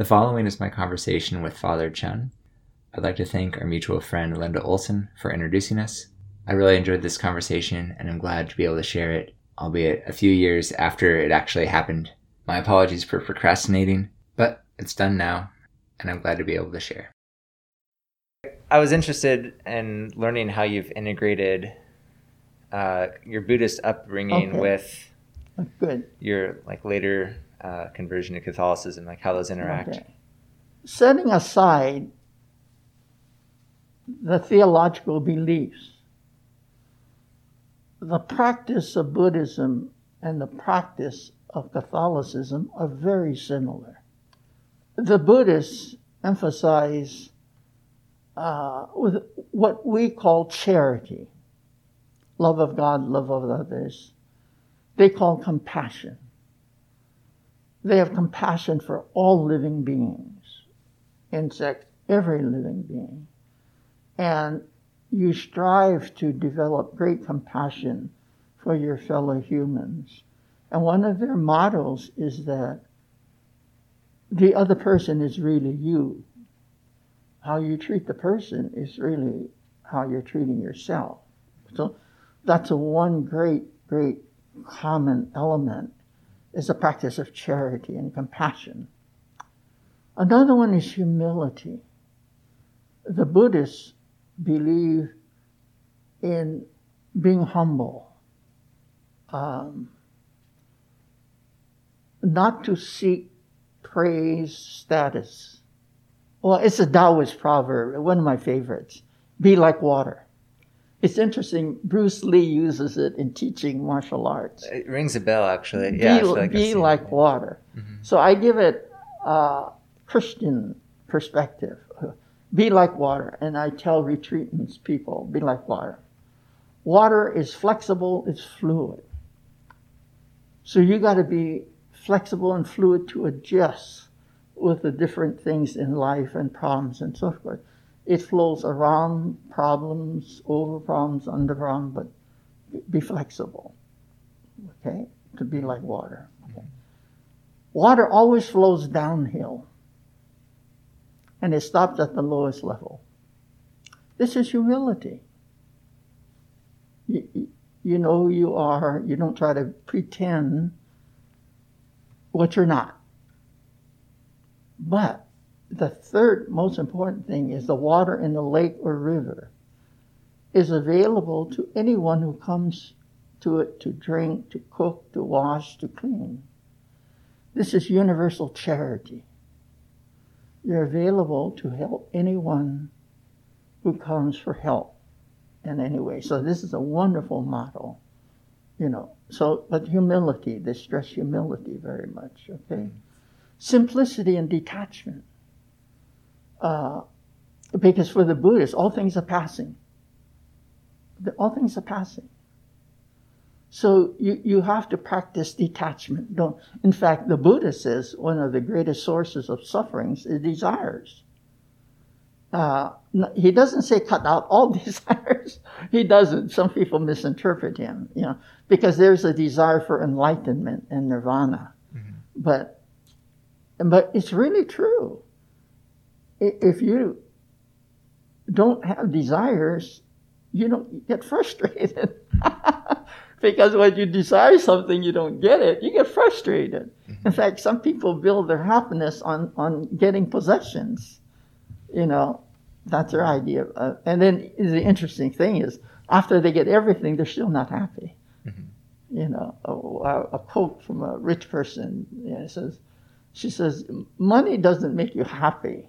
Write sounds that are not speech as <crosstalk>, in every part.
The following is my conversation with Father Chun. I'd like to thank our mutual friend Linda Olson for introducing us. I really enjoyed this conversation and I'm glad to be able to share it, albeit a few years after it actually happened. My apologies for procrastinating, but it's done now and I'm glad to be able to share. I was interested in learning how you've integrated uh, your Buddhist upbringing Okay. with Good. your like later uh, conversion to Catholicism, like how those interact. Okay. Setting aside the theological beliefs, the practice of Buddhism and the practice of Catholicism are very similar. The Buddhists emphasize uh, with what we call charity love of God, love of others. They call compassion. They have compassion for all living beings, insects, every living being. And you strive to develop great compassion for your fellow humans. And one of their models is that the other person is really you. How you treat the person is really how you're treating yourself. So that's a one great, great common element is the practice of charity and compassion. Another one is humility. The Buddhists believe in being humble, um, not to seek praise, status. Well, it's a Taoist proverb, one of my favorites. Be like water. It's interesting, Bruce Lee uses it in teaching martial arts It rings a bell, actually. be, Yeah, like be it, like yeah. water. Mhm. So I give it a Christian perspective. <laughs> Be like water. And I tell retreatants, people, be like water. Water is flexible, it's fluid. So you got to be flexible and fluid to adjust with the different things in life and problems and so forth. It flows around problems, over problems, under problems, but be flexible. Okay? To be like water. Okay. Water always flows downhill and it stops at the lowest level. This is humility. You, you- know you are, you don't try to pretend what you're not. But the third most important thing is the water in the lake or river is available to anyone who comes to it to drink, to cook, to wash, to clean. This is universal charity. You're available to help anyone who comes for help in any way. So this is a wonderful model, you know. So, but humility, they stress humility very much, okay? Simplicity and detachment. Uh, because for the Buddhists, all things are passing. All things are passing. So you, you have to practice detachment. Don't. In fact, the Buddha says one of the greatest sources of sufferings is desires. Uh, he doesn't say cut out all <laughs> desires. he doesn't. Some people misinterpret him, you know, because there's a desire for enlightenment and nirvana. But, but it's really true. If you don't have desires, you don't get frustrated. <laughs> because when you desire something, you don't get it, you get frustrated. In fact, some people build their happiness on, on getting possessions. You know, that's their idea. Uh, and then the interesting thing is, after they get everything, they're still not happy. You know, a, a quote from a rich person you know, says, she says, money doesn't make you happy.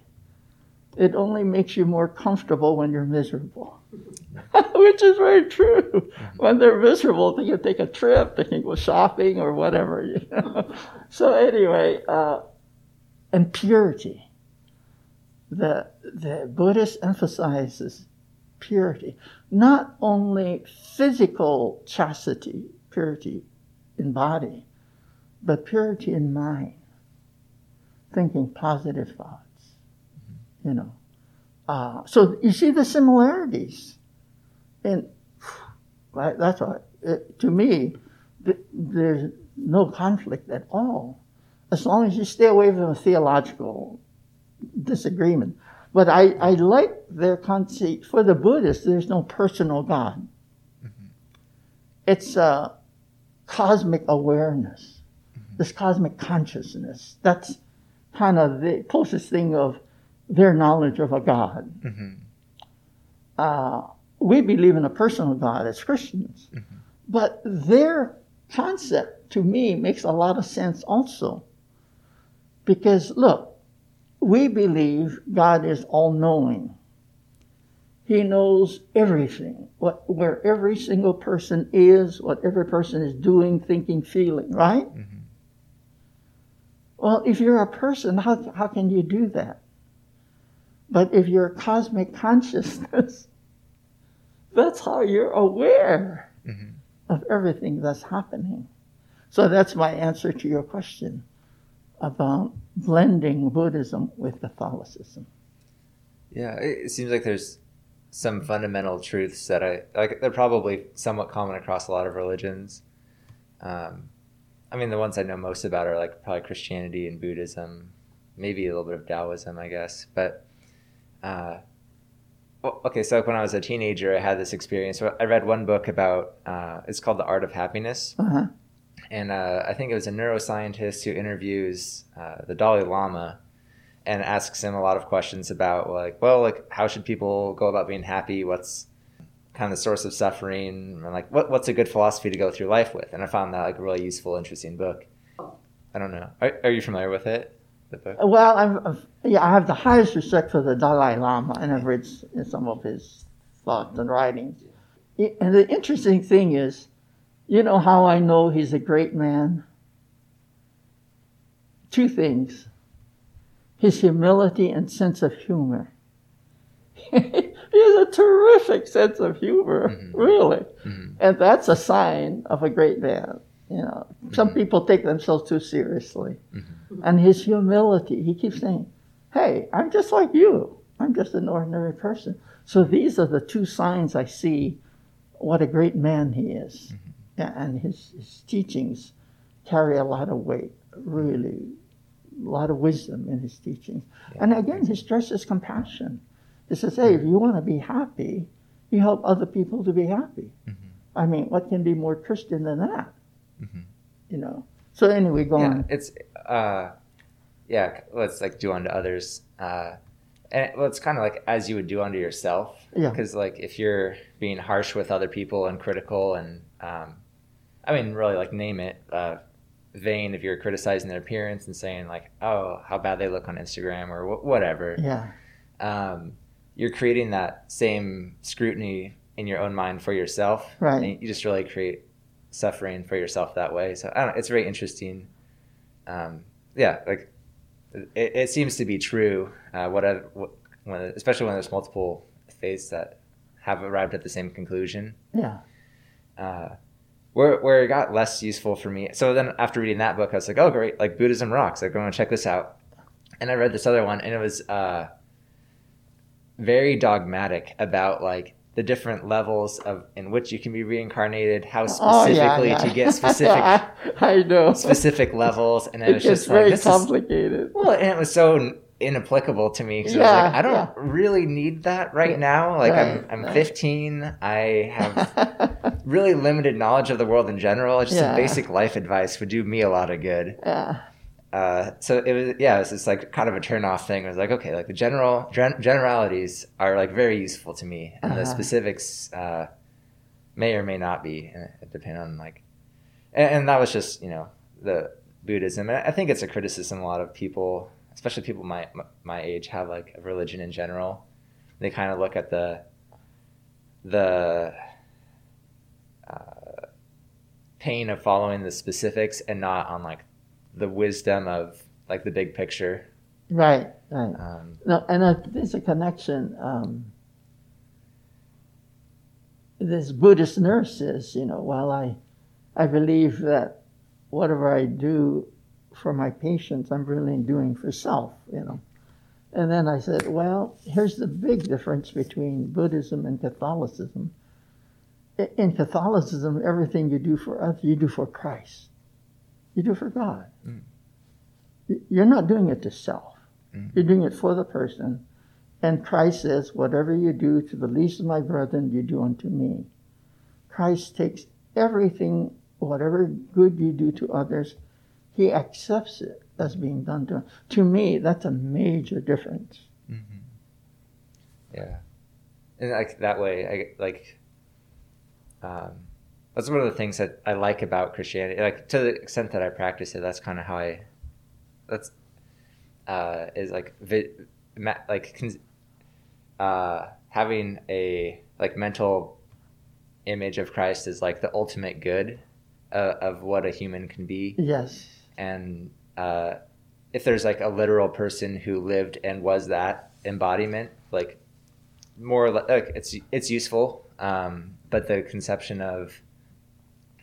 It only makes you more comfortable when you're miserable. <laughs> Which is very true. When they're miserable, they can take a trip, they can go shopping or whatever. You know? <laughs> So anyway, uh, and purity. The the Buddhist emphasizes purity, not only physical chastity, purity in body, but purity in mind, thinking positive thoughts. You know, uh, so you see the similarities, and right, that's why it, to me th- there's no conflict at all. as long as you stay away from a theological disagreement. But I, I like their conceit. For the Buddhists, there's no personal God. Mm-hmm. It's a cosmic awareness, mm-hmm. this cosmic consciousness. That's kind of the closest thing of their knowledge of a God. Mm-hmm. Uh, we believe in a personal God as Christians, mm-hmm. but their concept to me makes a lot of sense also. Because look, we believe God is all knowing. He knows everything, what, where every single person is, what every person is doing, thinking, feeling, right? Mm-hmm. Well, if you're a person, how, how can you do that? But if you're cosmic consciousness, <laughs> that's how you're aware mm-hmm. of everything that's happening. So that's my answer to your question about blending Buddhism with Catholicism. Yeah, it seems like there's some fundamental truths that I like. They're probably somewhat common across a lot of religions. Um, I mean, the ones I know most about are like probably Christianity and Buddhism, maybe a little bit of Taoism, I guess. But uh, well, okay, so when I was a teenager, I had this experience. So I read one book about uh, it's called The Art of Happiness, uh-huh. and uh, I think it was a neuroscientist who interviews uh, the Dalai Lama and asks him a lot of questions about like, well, like how should people go about being happy? What's kind of the source of suffering and like what, what's a good philosophy to go through life with and i found that like a really useful interesting book i don't know are, are you familiar with it well I've, yeah i have the highest respect for the dalai lama and i've read some of his thoughts and writings and the interesting thing is you know how i know he's a great man two things his humility and sense of humor <laughs> he has a terrific sense of humor, mm-hmm. really. Mm-hmm. And that's a sign of a great man. You know, mm-hmm. some people take themselves too seriously. Mm-hmm. And his humility, he keeps saying, Hey, I'm just like you. I'm just an ordinary person. So these are the two signs I see what a great man he is. Mm-hmm. And his, his teachings carry a lot of weight, really, a lot of wisdom in his teachings. Yeah. And again, he stresses compassion. He says, hey, if you want to be happy, you help other people to be happy. Mm-hmm. I mean, what can be more Christian than that? Mm-hmm. You know. So anyway, go yeah, on. It's uh, yeah. Let's like do unto others. Uh, and well, it's kind of like as you would do unto yourself. Yeah. Because like if you're being harsh with other people and critical and um, I mean, really like name it. Uh, vain if you're criticizing their appearance and saying like, oh, how bad they look on Instagram or wh- whatever. Yeah. Um, you're creating that same scrutiny in your own mind for yourself. Right. you just really create suffering for yourself that way. So I don't know, it's very interesting. Um, yeah, like it, it, seems to be true. Uh, whatever, when, especially when there's multiple faiths that have arrived at the same conclusion. Yeah. Uh, where where it got less useful for me. So then after reading that book, I was like, oh great, like Buddhism rocks. Like, I'm gonna check this out. And I read this other one, and it was uh, very dogmatic about like the different levels of in which you can be reincarnated, how specifically oh, yeah, yeah. to get <laughs> specific I know specific levels, and it, it was just very like, complicated. Is, well, and it was so inapplicable to me because I was like, I don't really need that right now. Like right, I'm I'm 15. I have <laughs> really limited knowledge of the world in general. Just some basic life advice would do me a lot of good. Yeah. Uh, so it was yeah, it was just like kind of a turn off thing. It was like okay, like the general gen- generalities are like very useful to me, and uh-huh. the specifics uh, may or may not be, uh, depending on like, and, and, that was just you know the Buddhism. And I think it's a criticism a lot of people, especially people my my age, have like religion in general. They kind of look at the the uh, pain of following the specifics and not on like the wisdom of like the big picture. Right, right. Um, no, and uh, there's a connection. Um, this Buddhist nurse says, you know, while I, I believe that whatever I do for my patients, I'm really doing for self, you know. And then I said, well, here's the big difference between Buddhism and Catholicism. In Catholicism, everything you do for others, you do for Christ. You do it for God. Mm. You're not doing it to self. Mm-hmm. You're doing it for the person. And Christ says, Whatever you do to the least of my brethren, you do unto me. Christ takes everything, whatever good you do to others, he accepts it as being done to him. To me, that's a major difference. Mm-hmm. Yeah. And like that way, I like, um, that's one of the things that I like about Christianity. Like to the extent that I practice it, that's kind of how I. That's uh, is like vi- like uh, having a like mental image of Christ is like the ultimate good uh, of what a human can be. Yes. And uh, if there's like a literal person who lived and was that embodiment, like more like it's it's useful. Um, but the conception of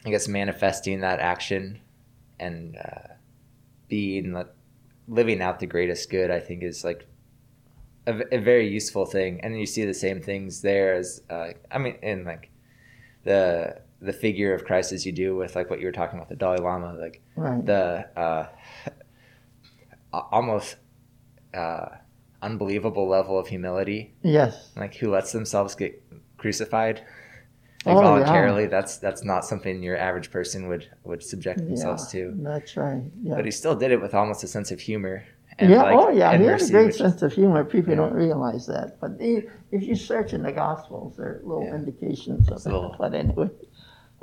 I guess manifesting that action and uh, being living out the greatest good, I think is like a, a, very useful thing. And you see the same things there as uh, I mean, in like the the figure of Christ as you do with like what you were talking about the Dalai Lama, like right. the uh, <laughs> almost uh, unbelievable level of humility. Yes, like who lets themselves get crucified oh, voluntarily. Yeah. That's that's not something your average person would would subject themselves yeah, to. That's right. Yeah. But he still did it with almost a sense of humor. yeah. Like, oh, yeah. He had a great sense of humor. People don't realize that. But if you search in the Gospels, there are little indications of it. But anyway.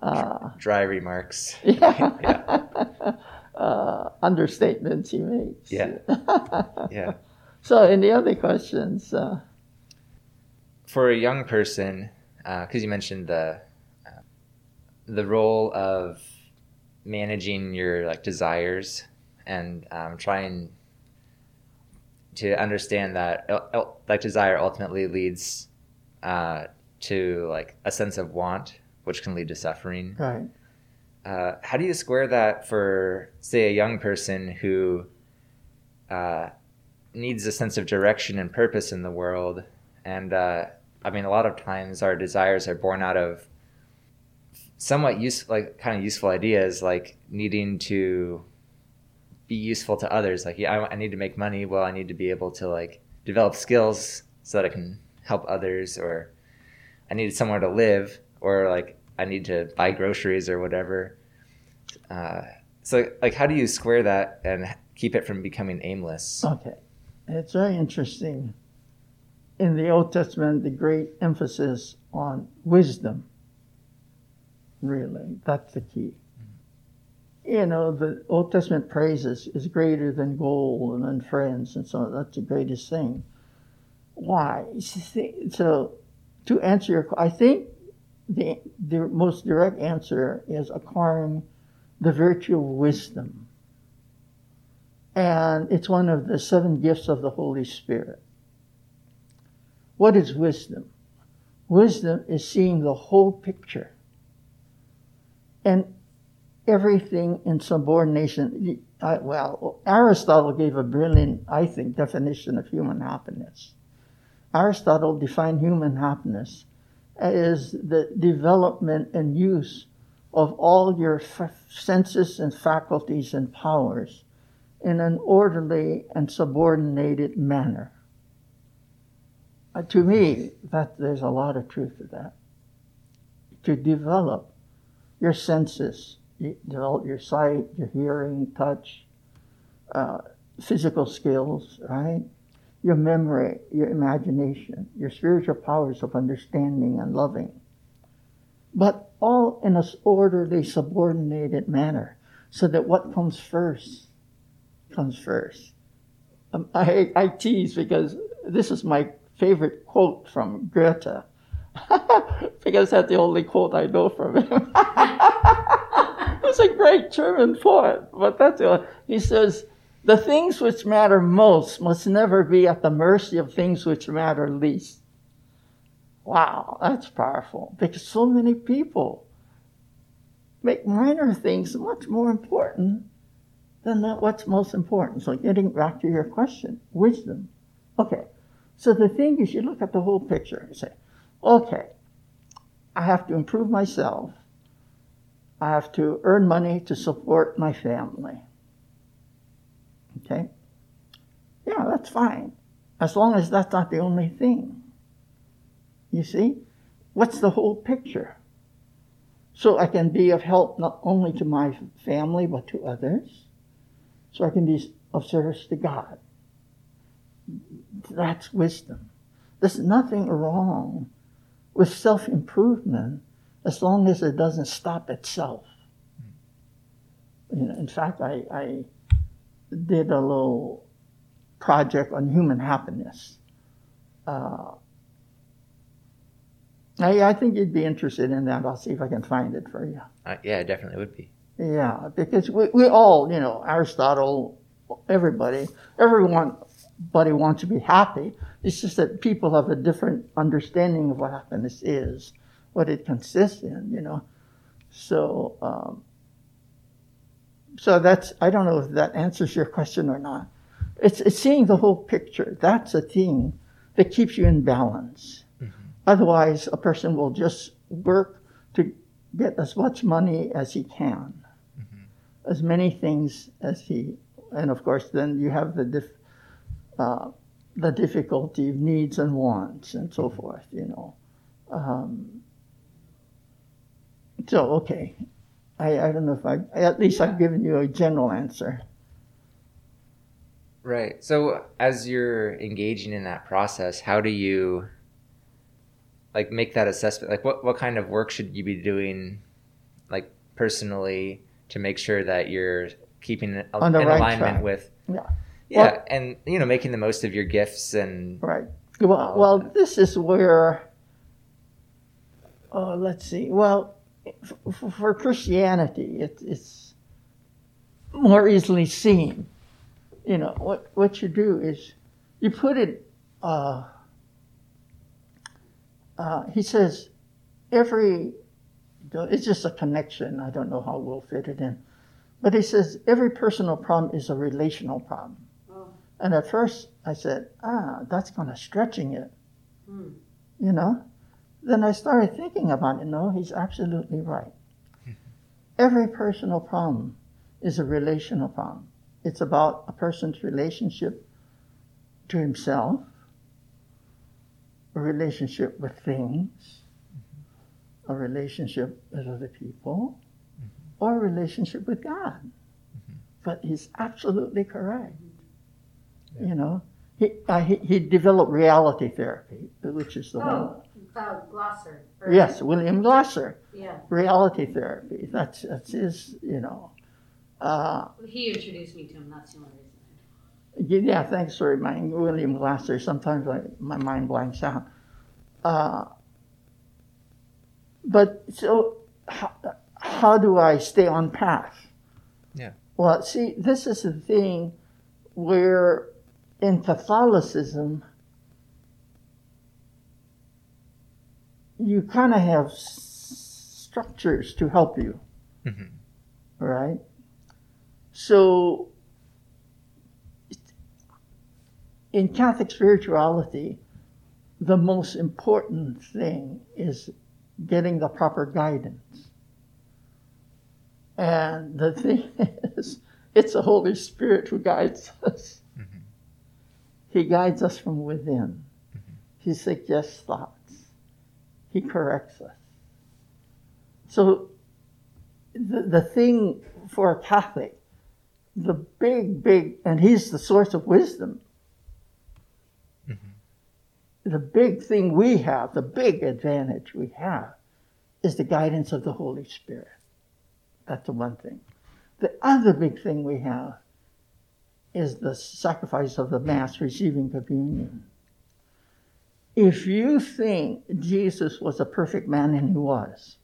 Uh, dry remarks. <laughs> Yeah. uh, understatements he makes. Yeah. <laughs> yeah. So, any other questions, uh, for a young person, because uh, you mentioned the uh, the role of managing your like desires and um, trying to understand that uh, like desire ultimately leads uh, to like a sense of want, which can lead to suffering. Right. Uh, how do you square that for, say, a young person who uh, needs a sense of direction and purpose in the world, and I mean, a lot of times our desires are born out of somewhat use like kind of useful ideas, like needing to be useful to others. Like, yeah, I, I need to make money. Well, I need to be able to like develop skills so that I can help others, or I need somewhere to live, or like I need to buy groceries or whatever. Uh, so, like, how do you square that and keep it from becoming aimless? Okay, it's very interesting in the Old Testament, the great emphasis on wisdom. Really, that's the key. Mm-hmm. You know, the Old Testament praises is greater than gold and than friends, and so on. that's the greatest thing. Why? So, to answer your, I think the the most direct answer is acquiring the virtue of wisdom, and it's one of the seven gifts of the Holy Spirit. What is wisdom? Wisdom is seeing the whole picture and everything in subordination. I, well, Aristotle gave a brilliant, I think, definition of human happiness. Aristotle defined human happiness as the development and use of all your f- senses and faculties and powers in an orderly and subordinated manner. Uh, to me, that there's a lot of truth to that. To develop your senses, develop your sight, your hearing, touch, uh, physical skills, right? Your memory, your imagination, your spiritual powers of understanding and loving. But all in an orderly, subordinated manner, so that what comes first comes first. Um, I, I tease because this is my favorite quote from Goethe <laughs> because that's the only quote I know from him. <laughs> He's a great German poet, but that's the, only. he says, the things which matter most must never be at the mercy of things which matter least. Wow, that's powerful because so many people make minor things much more important than that what's most important. So, getting back to your question, wisdom. Okay, so the thing is, you look at the whole picture and say, okay, I have to improve myself. I have to earn money to support my family. Okay? Yeah, that's fine. As long as that's not the only thing. You see? What's the whole picture? So I can be of help not only to my family, but to others. So I can be of service to God. That's wisdom. There's nothing wrong with self improvement as long as it doesn't stop itself. You know, in fact, I, I did a little project on human happiness. Uh, I, I think you'd be interested in that. I'll see if I can find it for you. Uh, yeah, it definitely would be. Yeah, because we, we all, you know, Aristotle, everybody, everyone, buddy wants to be happy. It's just that people have a different understanding of what happiness is, what it consists in, you know. So, um, so that's, I don't know if that answers your question or not. It's, it's seeing the whole picture. That's a thing that keeps you in balance. Mm-hmm. Otherwise, a person will just work to get as much money as he can, mm-hmm. as many things as he, and of course, then you have the diff, uh, the difficulty of needs and wants and so mm-hmm. forth. You know. Um, so okay, I, I don't know if I at least I've given you a general answer. Right. So as you're engaging in that process, how do you like make that assessment? Like what what kind of work should you be doing like personally to make sure that you're keeping in right alignment track. with Yeah. Yeah, well, and you know, making the most of your gifts and Right. Well, well, this is where oh, let's see. Well, for, for Christianity, it, it's more easily seen you know, what, what you do is you put it, uh, uh, he says, every, it's just a connection. I don't know how we'll fit it in. But he says, every personal problem is a relational problem. And at first I said, ah, that's kind of stretching it. Hmm. You know? Then I started thinking about it. No, he's absolutely right. every personal problem is a relational problem. It's about a person's relationship to himself, a relationship with things, a relationship with other people, or a relationship with God. But he's absolutely correct. You know, he, uh, he, he developed reality therapy, which is the oh, one. Uh, Glasser. Yes, William Glasser. Yeah. Reality therapy. That's that's his. You know, uh, he introduced me to him. That's the only reason. Yeah, thanks for reminding William Glasser. Sometimes I, my mind blanks out. Uh, but so, how, how do I stay on path? Yeah. Well, see, this is the thing where in Catholicism, you kind of have structures to help you, mm-hmm. right? So, in Catholic spirituality, the most important thing is getting the proper guidance. And the <laughs> thing is, it's the Holy Spirit who guides us. He guides us from within. He suggests thoughts. He corrects us. So, the, the thing for a Catholic the big, big, and he's the source of wisdom. Mm-hmm. The big thing we have, the big advantage we have, is the guidance of the Holy Spirit. That's the one thing. The other big thing we have is the sacrifice of the Mass, receiving communion. If you think Jesus was a perfect man, and he was,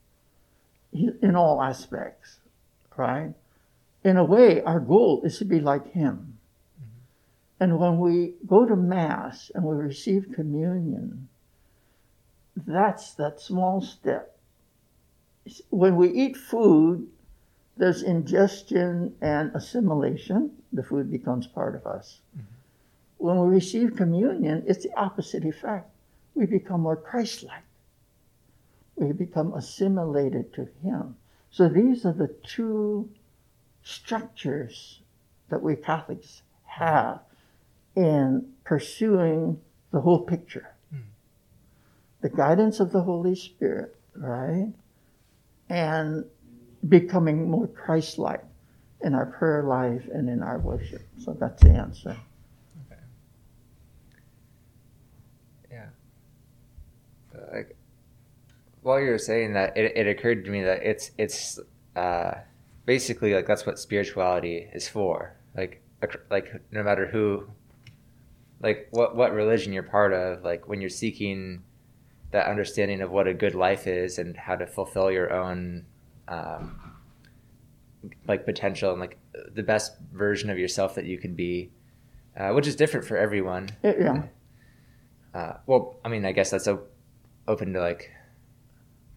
in all aspects, right? in a way, our goal is to be like Him. Mm-hmm. And when we go to Mass and we receive communion, that's that small step. When we eat food, there's ingestion and assimilation. The food becomes part of us. Mm-hmm. When we receive communion, it's the opposite effect. We become more Christ like. We become assimilated to Him. So these are the two structures that we Catholics have in pursuing the whole picture. The guidance of the Holy Spirit, right? And becoming more Christ like in our prayer life and in our worship. So that's the answer. Okay. Yeah. Like, while you were saying that, it, it occurred to me that it's it's uh, basically like that's what spirituality is for. Like like no matter who, like what what religion you're part of, like when you're seeking that understanding of what a good life is and how to fulfill your own um, like potential and like the best version of yourself that you can be, uh, which is different for everyone. Yeah. Uh, well, I mean, I guess that's op- open to like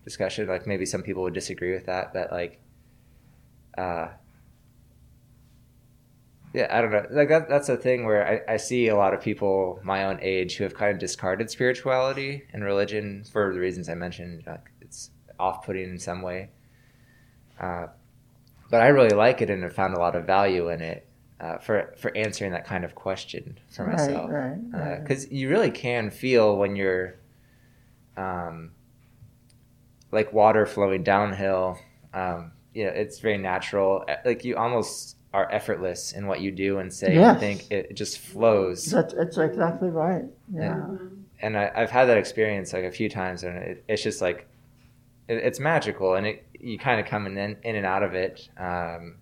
discussion. Like maybe some people would disagree with that, but like, uh, yeah, I don't know. Like that, that's a thing where I, I see a lot of people my own age who have kind of discarded spirituality and religion for the reasons I mentioned. Like it's off-putting in some way. Uh, but I really like it and have found a lot of value in it uh, for for answering that kind of question for myself. Right, right. Because uh, you really can feel when you're, um, like water flowing downhill. Um, you know, it's very natural. Like you almost are effortless in what you do and say yes. and think. It, just flows. That's, that's exactly right. Yeah. And, and I, have had that experience like a few times, and it, it's just like it, it's magical, and it you kind of come in in and out of it. Um,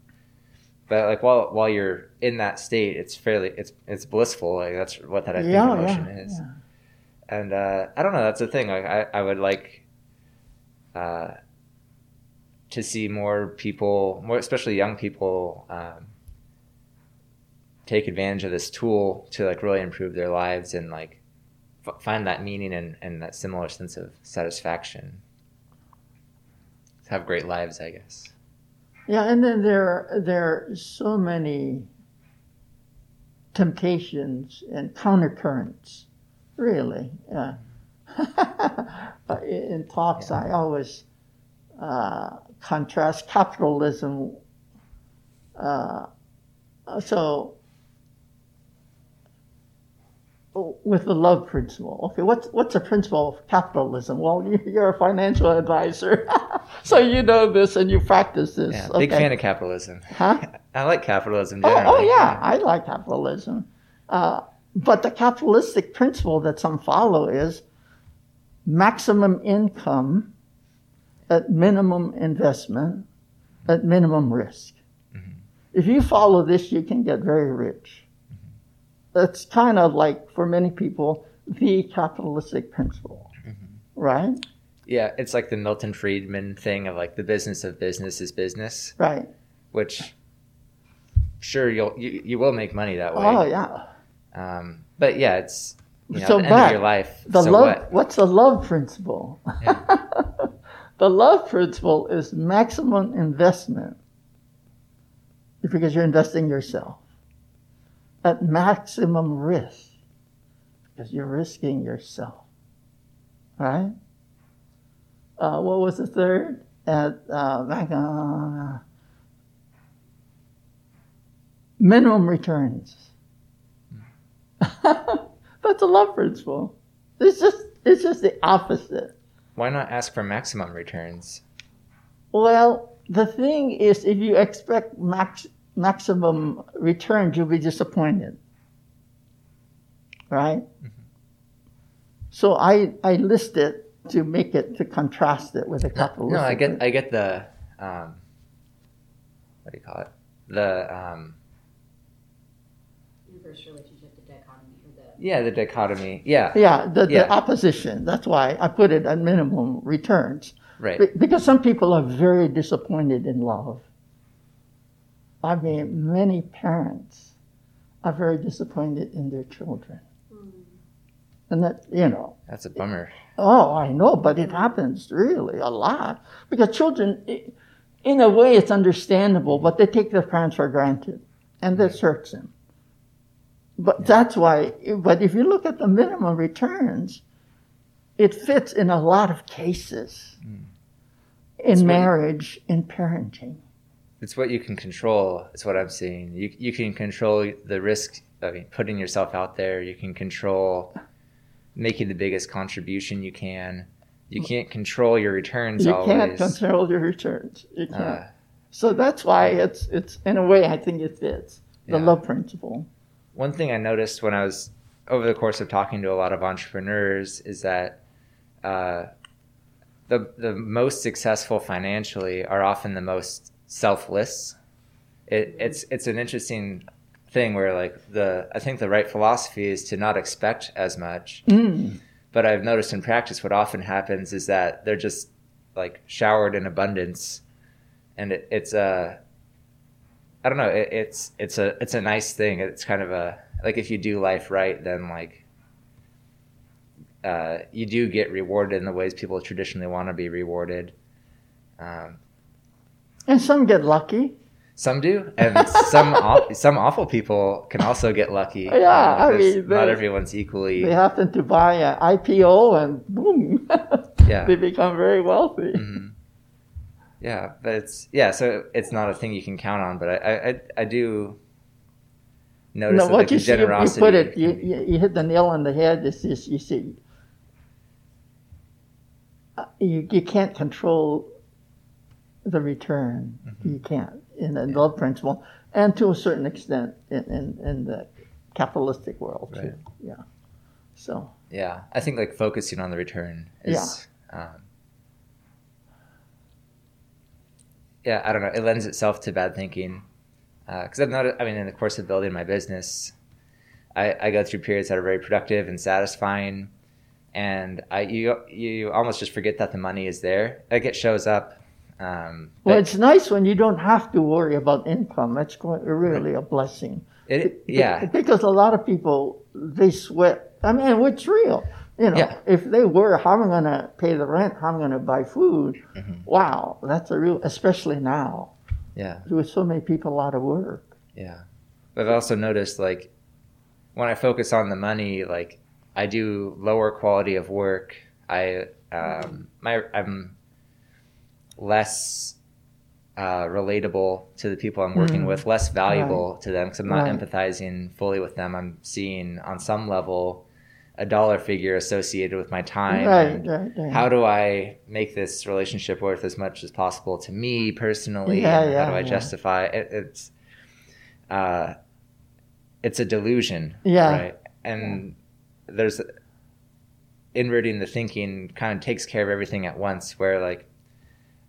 but like while while you're in that state, it's fairly it's it's blissful. Like that's what that I think yeah, emotion yeah, is. Yeah. And uh, I don't know. That's the thing. Like I, I would like uh, to see more people, more especially young people, um, take advantage of this tool to like really improve their lives and like f- find that meaning and, and that similar sense of satisfaction have great lives, I guess. Yeah, and then there there are so many temptations and countercurrents, really. Uh, <laughs> in talks, yeah. I always uh, contrast capitalism. Uh, so with the love principle. Okay, what's what's the principle of capitalism? Well, <laughs> you're a financial advisor, <laughs> so you know this and you practice this. Yeah, big fan of capitalism. Huh? <laughs> I like capitalism. Oh, oh, yeah, I like capitalism. Uh, but the capitalistic principle that some follow is maximum income at minimum investment at minimum risk. Mm-hmm. If you follow this, you can get very rich that's kind of like for many people the capitalistic principle, mm-hmm. right? Yeah, it's like the Milton Friedman thing of like the business of business is business, right? Which, sure, you'll you, you will make money that way. Oh yeah. Um, but yeah, it's you know, so the end of your life. The so love. What? What's the love principle? Yeah. <laughs> the love principle is maximum investment because you're investing yourself at maximum risk because you're risking yourself. Right? Uh, what was the third? At uh, uh, minimum returns. <laughs> That's a love principle. It's just it's just the opposite. Why not ask for maximum returns? Well, the thing is, if you expect max maximum returns, you'll be disappointed. Right? Mm-hmm. So I, I list it to make it, to contrast it with a couple No, I get, I get the, um, what do you call it? The, um, inverse relationship, the dichotomy. Or the... Yeah, the dichotomy. Yeah. Yeah, the, yeah. the opposition. That's why I put it at minimum returns. Right. Be- because some people are very disappointed in love. I mean, many parents are very disappointed in their children. Mm. And that, you know. That's a bummer. Oh, I know, but it happens really a lot. Because children, in a way, it's understandable, but they take their parents for granted. And this hurts them. But yeah. that's why, but if you look at the minimum returns, it fits in a lot of cases mm. in marriage, in parenting. It's what you can control. It's what I'm seeing. You you can control the risk. I mean, putting yourself out there. You can control making the biggest contribution you can. You can't control your returns. You always. can't control your returns. You can't. Uh, so that's why it's it's in a way I think it fits the Yeah. love principle. one thing I noticed when I was over the course of talking to a lot of entrepreneurs is that uh, the the most successful financially are often the most selfless. It, it's it's an interesting thing where like the I think the right philosophy is to not expect as much, Mm. but I've noticed in practice what often happens is that they're just like showered in abundance, and it, it's a I don't know it, it's it's a it's a nice thing. It's kind of a like if you do life right, then like uh, you do get rewarded in the ways people traditionally want to be rewarded. Um, And some get lucky. some do, and some <laughs> aw- some awful people can also get lucky. Yeah, I because mean, not everyone's equally. They happen to buy an IPO and boom, <laughs> Yeah. they become very wealthy. Mhm. Yeah, but it's yeah, so it's not a thing you can count on. But I I, I, do notice No, that what like, you the see, you, generosity. put it, you, you, you hit the nail on the head. It's just you see, uh, you you can't control the return. Mm-hmm. You can't in the love principle, and to a certain extent in in, in the capitalistic world too. Yeah. So yeah, I think like focusing on the return is. Um, yeah, I don't know. It lends itself to bad thinking because I've noticed. I mean, in the course of building my business, I, I go through periods that are very productive and satisfying, and I you you almost just forget that the money is there. Like it shows up. Um, well, it's nice when you don't have to worry about income. That's quite, really a blessing. it, yeah, Because a lot of people they sweat. I mean, it's real. You know, Yeah. if they were, how am I going to pay the rent? How am I going to buy food? Mhm. Wow, that's a real, especially now yeah. with so many people out of work. Yeah. But I've also noticed like when I focus on the money, like I do lower quality of work. I um my I'm less uh, relatable to the people I'm working Mm. with, less valuable to them because I'm not Right. empathizing fully with them. I'm seeing on some level a dollar figure associated with my time. Right, right, right. How do I make this relationship worth as much as possible to me personally? Yeah, yeah, how do I yeah. justify it? It's uh, it's a delusion, Yeah. right? And there's inverting the thinking kind of takes care of everything at once. Where like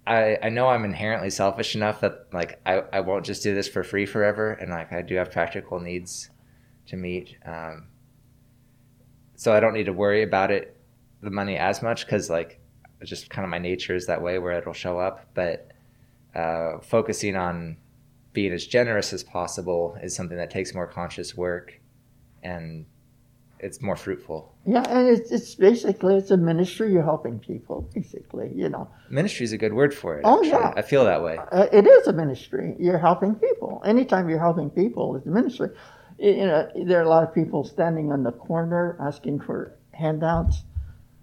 I I know I'm inherently selfish enough that like I I won't just do this for free forever, and like I do have practical needs to meet. Um, so I don't need to worry about it, the money as much, because like just kind of my nature is that way where it'll show up. But uh, focusing on being as generous as possible is something that takes more conscious work, and it's more fruitful. Yeah, and it's, it's basically it's a ministry. You're helping people, basically. You know, Ministry is a good word for it. Oh, actually. yeah. I feel that way. Uh, it is a ministry. You're helping people. Anytime you're helping people, it's a ministry. You know, there are a lot of people standing on the corner asking for handouts,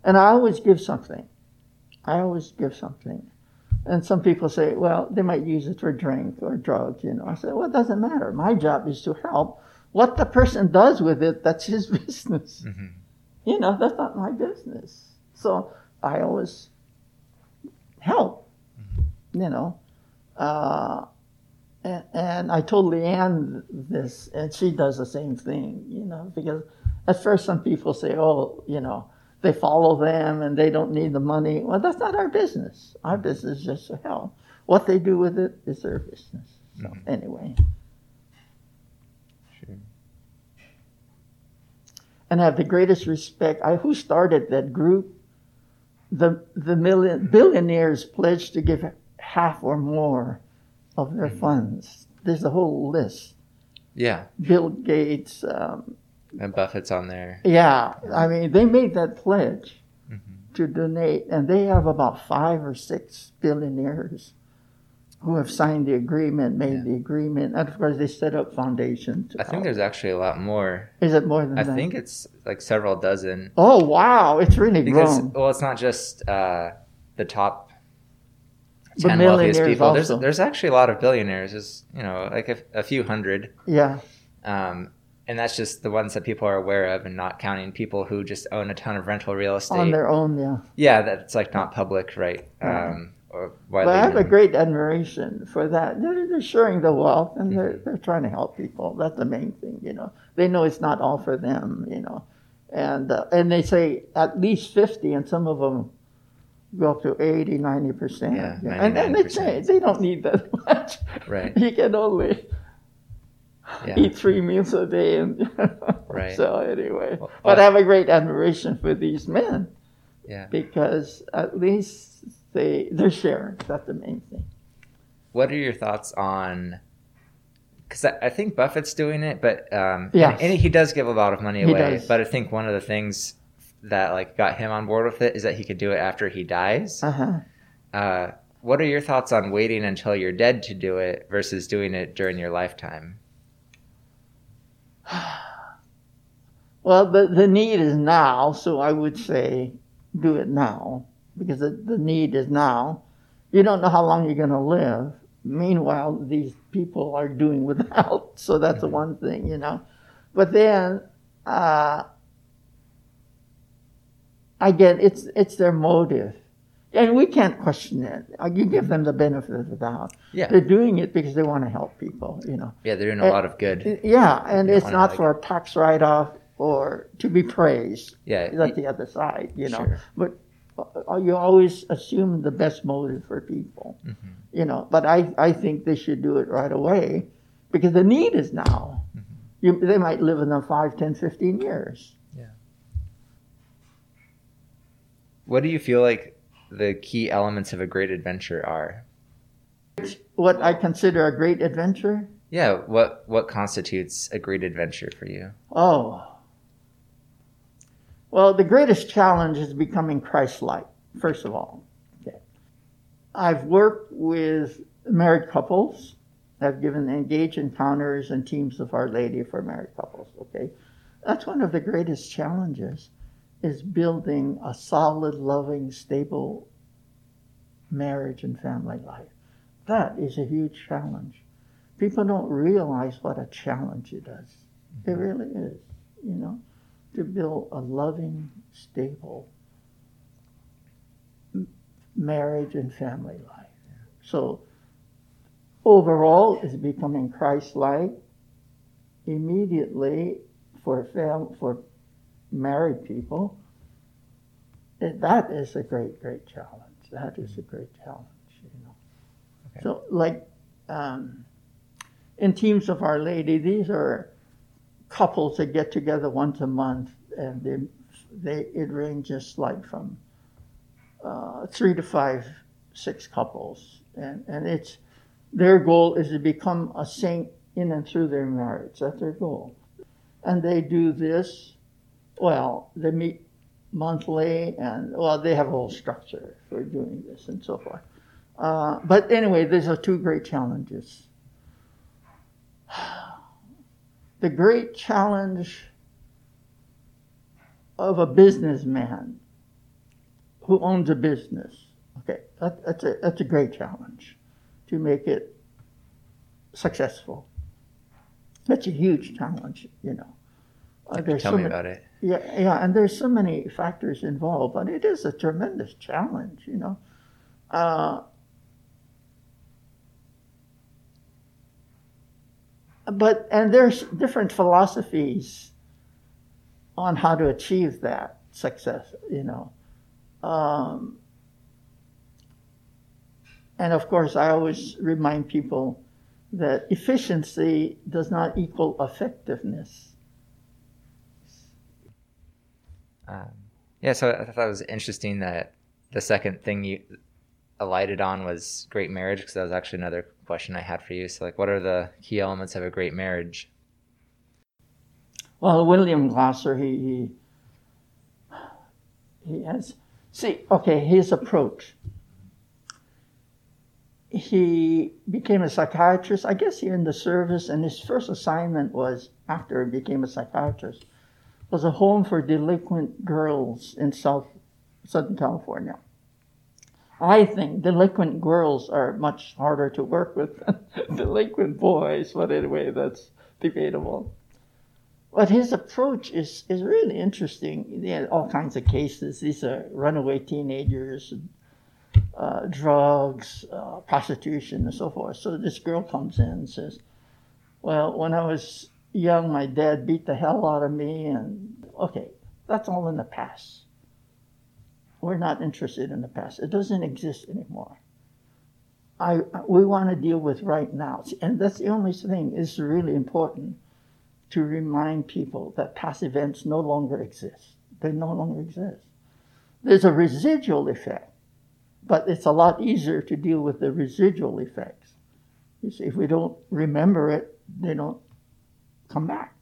and I always give something. I always give something. And some people say, well, they might use it for drink or drugs. You know, I say, well, it doesn't matter. My job is to help. What the person does with it, that's his <laughs> business. hmm You know, that's not my business. So I always help, you know. Uh, and, and I told Leanne this, and she does the same thing, you know, because at first some people say, oh, you know, they follow them and they don't need the money. Well, that's not our business. Our business is just to help. What they do with it is their business. So, Mhm. anyway. And I have the greatest respect. I, who started that group? The the million billionaires pledged to give half or more of their funds. There's a whole list. Yeah, Bill Gates. Um, and Buffett's on there. yeah, I mean they made that pledge hmm to donate, and they have about five or six billionaires who have signed the agreement, made Yeah. the agreement, and of course they set up foundations. I think there's actually a lot more. is it more than I that? think it's like several dozen. Oh wow, it's really because grown. well it's not just uh, the top 10 wealthiest people. There's, also. there's actually a lot of billionaires. There's, you know, like a, a few hundred. Yeah, Um, and that's just the ones that people are aware of and not counting people who just own a ton of rental real estate. on their own. Yeah. yeah, that's like not public, right? Yeah. Um, or I have a great admiration for that. They're, they're sharing the wealth and they're, Mm-hmm. they're trying to help people. That's the main thing, you know. They know it's not all for them, you know. And uh, and they say at least 50, and some of them go up to 80, 90%. Yeah, And then they say they don't need that <laughs> much. Right. You can only Yeah. eat three meals a day. and <laughs> Right. So, anyway. Well, but well- I have a great admiration for these men Yeah. because at least they, they're sharing. That's the main thing. What are your thoughts on? Because I, I think Buffett's doing it, but um, Yes. and, and he does give a lot of money away. But I think one of the things that like got him on board with it is that he could do it after he dies. Uh-huh. Uh, what are your thoughts on waiting until you're dead to do it versus doing it during your lifetime? <sighs> Well, the, the need is now, so I would say do it now because the, the need is now. You don't know how long you're going to live. Meanwhile, these people are doing without, <laughs> so that's the one thing, you know. But then, uh, again, it's it's their motive, and we can't question it. Uh, You give them the benefit of the doubt. Yeah. They're doing it because they want to help people, you know. Yeah, they're doing a Uh, lot of good. Yeah, and it's not like- for a tax write-off or to be praised. Yeah, That's the other side, you know. Sure. But you always assume the best motive for people, Mm-hmm. you know. But I, I think they should do it right away because the need is now. Mm-hmm. You, they might live another 5, 10, 15 years. What do you feel like the key elements of a great adventure are? What I consider a great adventure, Yeah, what what constitutes a great adventure for you? oh. Well, the greatest challenge is becoming Christ-like, first of all. Okay. I've worked with married couples. I've given engaged encounters and teams of Our Lady for married couples. Okay, that's one of the greatest challenges, is building a solid, loving, stable marriage and family life. That is a huge challenge. People don't realize what a challenge it is. It mm-hmm. really is. You know, to build a loving, stable marriage and family life. So overall is becoming Christ-like immediately for fam- for married people. eh, That is a great, great challenge. That is a great challenge, you know. Okay. So like um, in teams of Our Lady, these are couples that get together once a month, and they, they it ranges like from uh, three to five, six couples, and and it's their goal is to become a saint in and through their marriage. That's their goal, and they do this. Well, they meet monthly, and well, they have a whole structure for doing this and so forth. Uh, but anyway, these are two great challenges. The great challenge of a businessman who owns a business. Okay, that, that's a that's a great challenge to make it successful. That's a huge challenge, you know. Uh, there's Tell so me many- about it. yeah, yeah, and there's so many factors involved, but it is a tremendous challenge, you know. Uh, but and there's different philosophies on how to achieve that success, you know. Um, and of course, I always remind people that efficiency does not equal effectiveness. Um, yeah, so I thought it was interesting that the second thing you alighted on was great marriage because that was actually another question I had for you. So, like, what are the key elements of a great marriage? Well, William Glasser, he, he he has see okay his approach. He became a psychiatrist. I guess he in the service, and his first assignment was after he became a psychiatrist was a home for delinquent girls in South Southern California. I think delinquent girls are much harder to work with than <laughs> delinquent boys, but anyway, that's debatable. But his approach is, is really interesting. He had all kinds of cases. These are runaway teenagers, uh, drugs, uh, prostitution, and so forth. So this girl comes in and says, Well, when I was young, my dad beat the hell out of me, and okay, that's all in the past. We're not interested in the past. It doesn't exist anymore. I, we want to deal with right now. And that's the only thing is really important to remind people that past events no longer exist. They no longer exist. There's a residual effect, but it's a lot easier to deal with the residual effects. You see, if we don't remember it, they don't come back.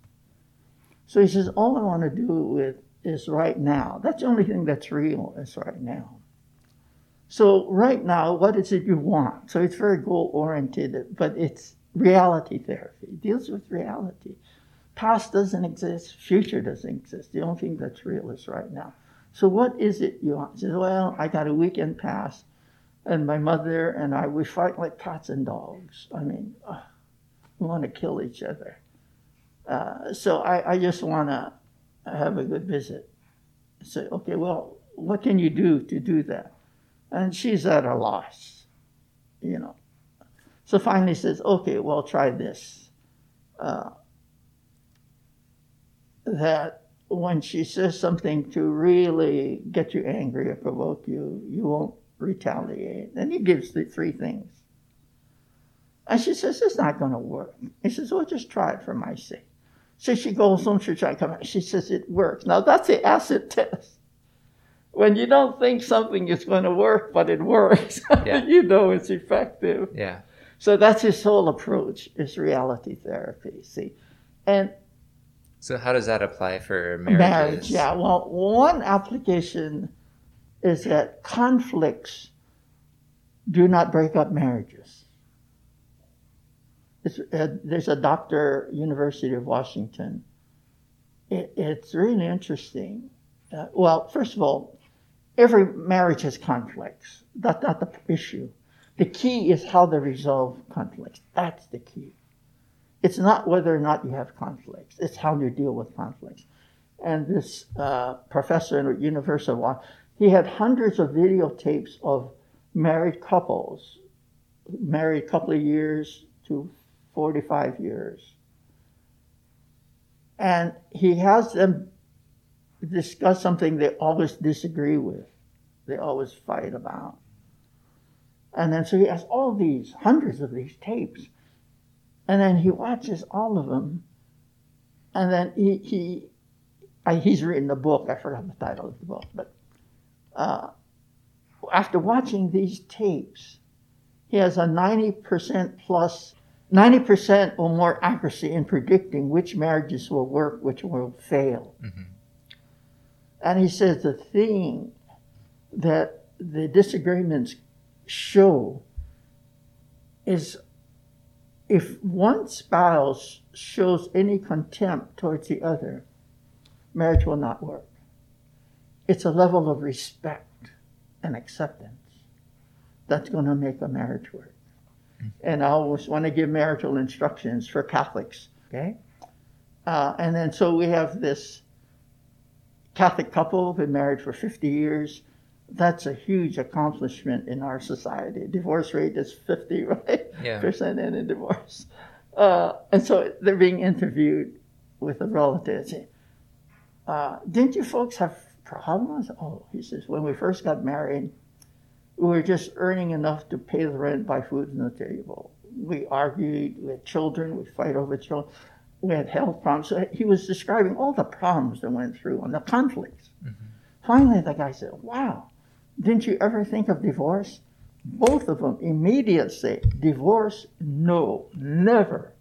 So he says, all I want to do with is right now. That's the only thing that's real is right now. So right now, what is it you want? So it's very goal oriented, but it's reality therapy. It deals with reality. Past doesn't exist, future doesn't exist. The only thing that's real is right now. So what is it you want? He says, well, I got a weekend pass, and my mother and I we fight like cats and dogs. I mean, uh, we want to kill each other. Uh, so I, I just want to have a good visit. Say, okay, well, what can you do to do that? And she's at a loss, you know. So finally says, okay, well, try this. Uh, that when she says something to really get you angry or provoke you, you won't retaliate. And he gives the three things. And she says, it's not going to work. He says, well, just try it for my sake. So she goes home, she tries to come out. She says it works. Now that's the acid <laughs> test. When you don't think something is going to work, but it works, <laughs> yeah. you know it's effective. Yeah. So that's his whole approach is reality therapy. See, and so how does that apply for marriages? Marriage, yeah. Well, one application is that conflicts do not break up marriages. Uh, there's a doctor, University of Washington. It, it's really interesting. Uh, well, first of all, every marriage has conflicts. That's not the issue. The key is how they resolve conflicts. That's the key. It's not whether or not you have conflicts. It's how you deal with conflicts. And this uh, professor at University of Washington, he had hundreds of videotapes of married couples, married a couple of years to 45 years. And he has them discuss something they always disagree with, they always fight about. And then so he has all these, hundreds of these tapes. And then he watches all of them. And then he, he I, he's written a book. I forgot the title of the book. But uh, after watching these tapes, he has a 90% plus 90% or more accuracy in predicting which marriages will work, which will fail. Mm-hmm. And he says the thing that the disagreements show is if one spouse shows any contempt towards the other, marriage will not work. It's a level of respect and acceptance that's going to make a marriage work and I always want to give marital instructions for Catholics. Okay, uh, and then so we have this Catholic couple been married for 50 years. That's a huge accomplishment in our society. Divorce rate is 50 <laughs> right yeah. percent in a divorce, uh, and so they're being interviewed with the relatives. Uh, didn't you folks have problems? Oh, he says when we first got married were just earning enough to pay the rent, buy food on the table. We argued, we had children, we fight over children, we had health problems. So he was describing all the problems that went through and the conflicts. Mm-hmm. Finally, the guy said, Wow, didn't you ever think of divorce? Both of them immediately say, Divorce, no, never.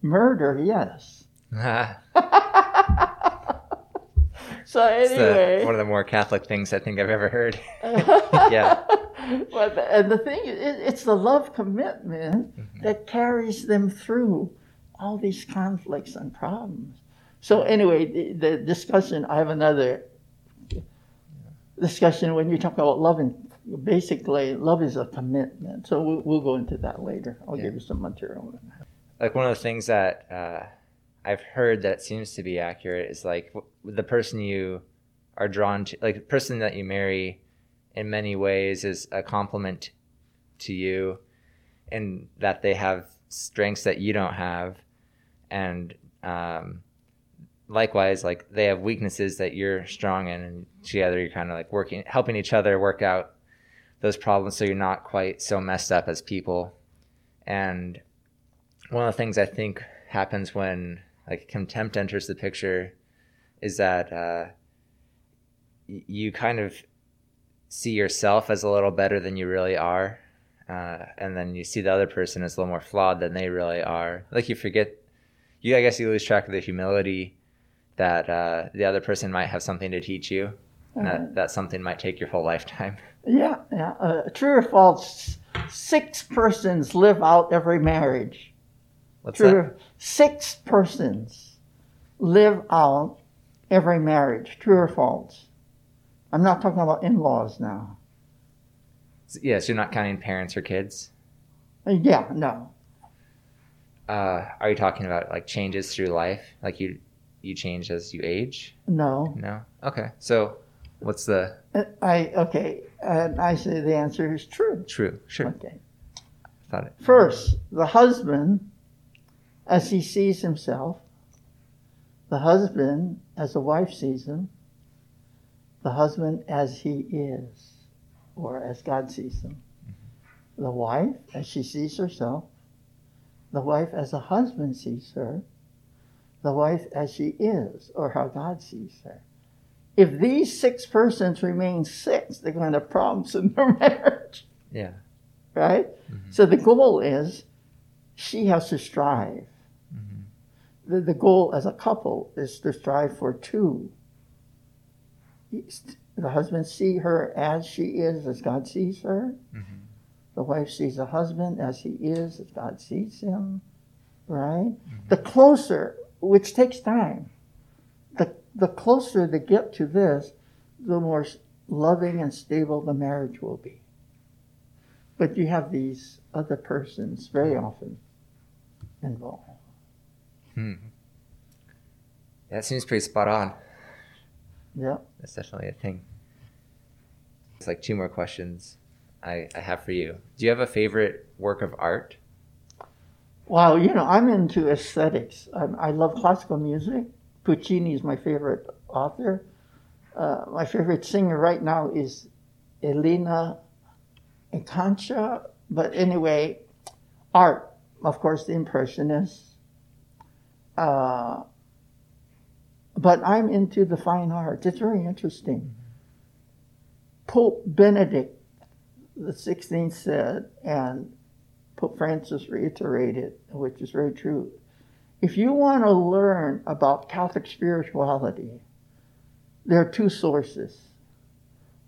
Murder, yes. <laughs> <laughs> so anyway, the, one of the more Catholic things I think I've ever heard. <laughs> yeah. But and the thing is, it's the love commitment mm-hmm. that carries them through all these conflicts and problems. So anyway, the, the discussion. I have another discussion when you talk about love and Basically, love is a commitment. So we'll, we'll go into that later. I'll Yeah. give you some material. like one of the things that uh, I've heard that seems to be accurate is like the person you are drawn to, like the person that you marry, in many ways is a compliment to you, and that they have strengths that you don't have, and um, likewise, like they have weaknesses that you're strong in, and together you're kind of like working, helping each other work out those problems, so you're not quite so messed up as people, and one of the things I think happens when like contempt enters the picture is that uh, you kind of see yourself as a little better than you really are, uh, and then you see the other person as a little more flawed than they really are. Like you forget, you I guess you lose track of the humility that uh, the other person might have something to teach you, and Uh, that that something might take your whole <laughs> lifetime. yeah, yeah. Uh, true or false? Six persons live out every marriage. What's True. that? Six persons live out every marriage. True or false? I'm not talking about in-laws now. Yes, you're not counting parents or kids. Uh, Yeah, no. uh, are you talking about like changes through life like you you change as you age No. no okay so what's the Uh, I okay, and I say the answer is true. true sure Okay. thought it First, the husband, as he sees himself, the husband as the wife sees him, the husband as he is, or as God sees him, the wife as she sees herself, the wife as a husband sees her, the wife as she is, or how God sees her. If these six persons remain six, they're going to have problems in their <laughs> marriage yeah right? Mhm. So the goal is she has to strive. Mhm. The, the goal as a couple is to strive for two. The husband see her as she is, as God sees her. Mhm. The wife sees the husband as he is, as God sees him. Right? The closer, which takes time, the the closer they get to this, the more loving and stable the marriage will be. But you have these other persons very often involved. Hmm. that seems pretty spot on Yeah. that's definitely a thing it's like two more questions I, I have for you do you have a favorite work of art Wow, you know, I'm into aesthetics. I, I love classical music. Puccini is my favorite author. Uh, my favorite singer right now is Elīna Garanča. But anyway, art, of course, the Impressionists. Uh, but I'm into the fine arts. It's very interesting. Pope Benedict the 16th said, and Pope Francis reiterated, which is very true. If you want to learn about Catholic spirituality, there are two sources.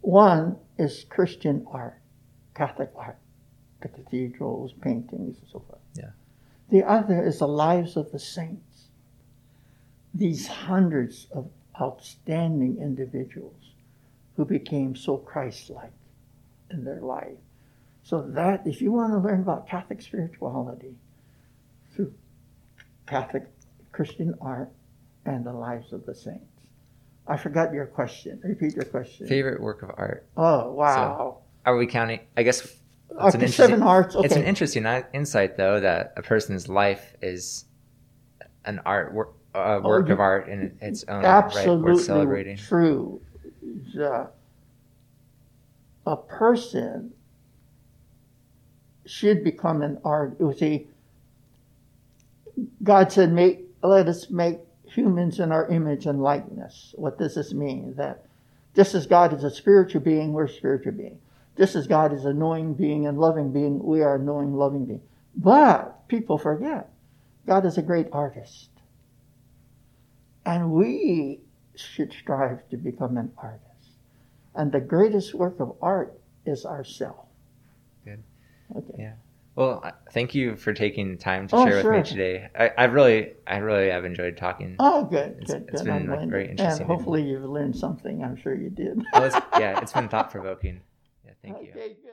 One is Christian art, Catholic art, the cathedrals, paintings, and so forth. Yeah. The other is the lives of the saints. These hundreds of outstanding individuals who became so Christ like in their life. So that if you want to learn about Catholic spirituality through Catholic Christian art and the lives of the saints. I forgot your question. Repeat your question. favorite work of art Oh wow. are we counting i guess it's an interesting- hearts. Okay. It's an interesting insight, though, that a person's life is an art work, uh, work Oh, of art in its own right, worth Absolutely celebrating. true. The, a person should become an art. You see, God said, "Make let us make humans in our image and likeness." What does this mean? That just as God is a spiritual being, we're a spiritual being. Just as God is a knowing being and loving being, we are a knowing, loving being. But people forget, God is a great artist. And we should strive to become an artist. And the greatest work of art is ourself. Good. Okay. Yeah. Well, thank you for taking time to Oh, share with sure. me today. I, I really, I really have enjoyed talking. Oh, good, It's- good, it's good. been, like, very interesting And hopefully you've learned something. I'm sure you did. Well, it's, <laughs> yeah, it's been thought provoking. Yeah, Thank you. Okay, good.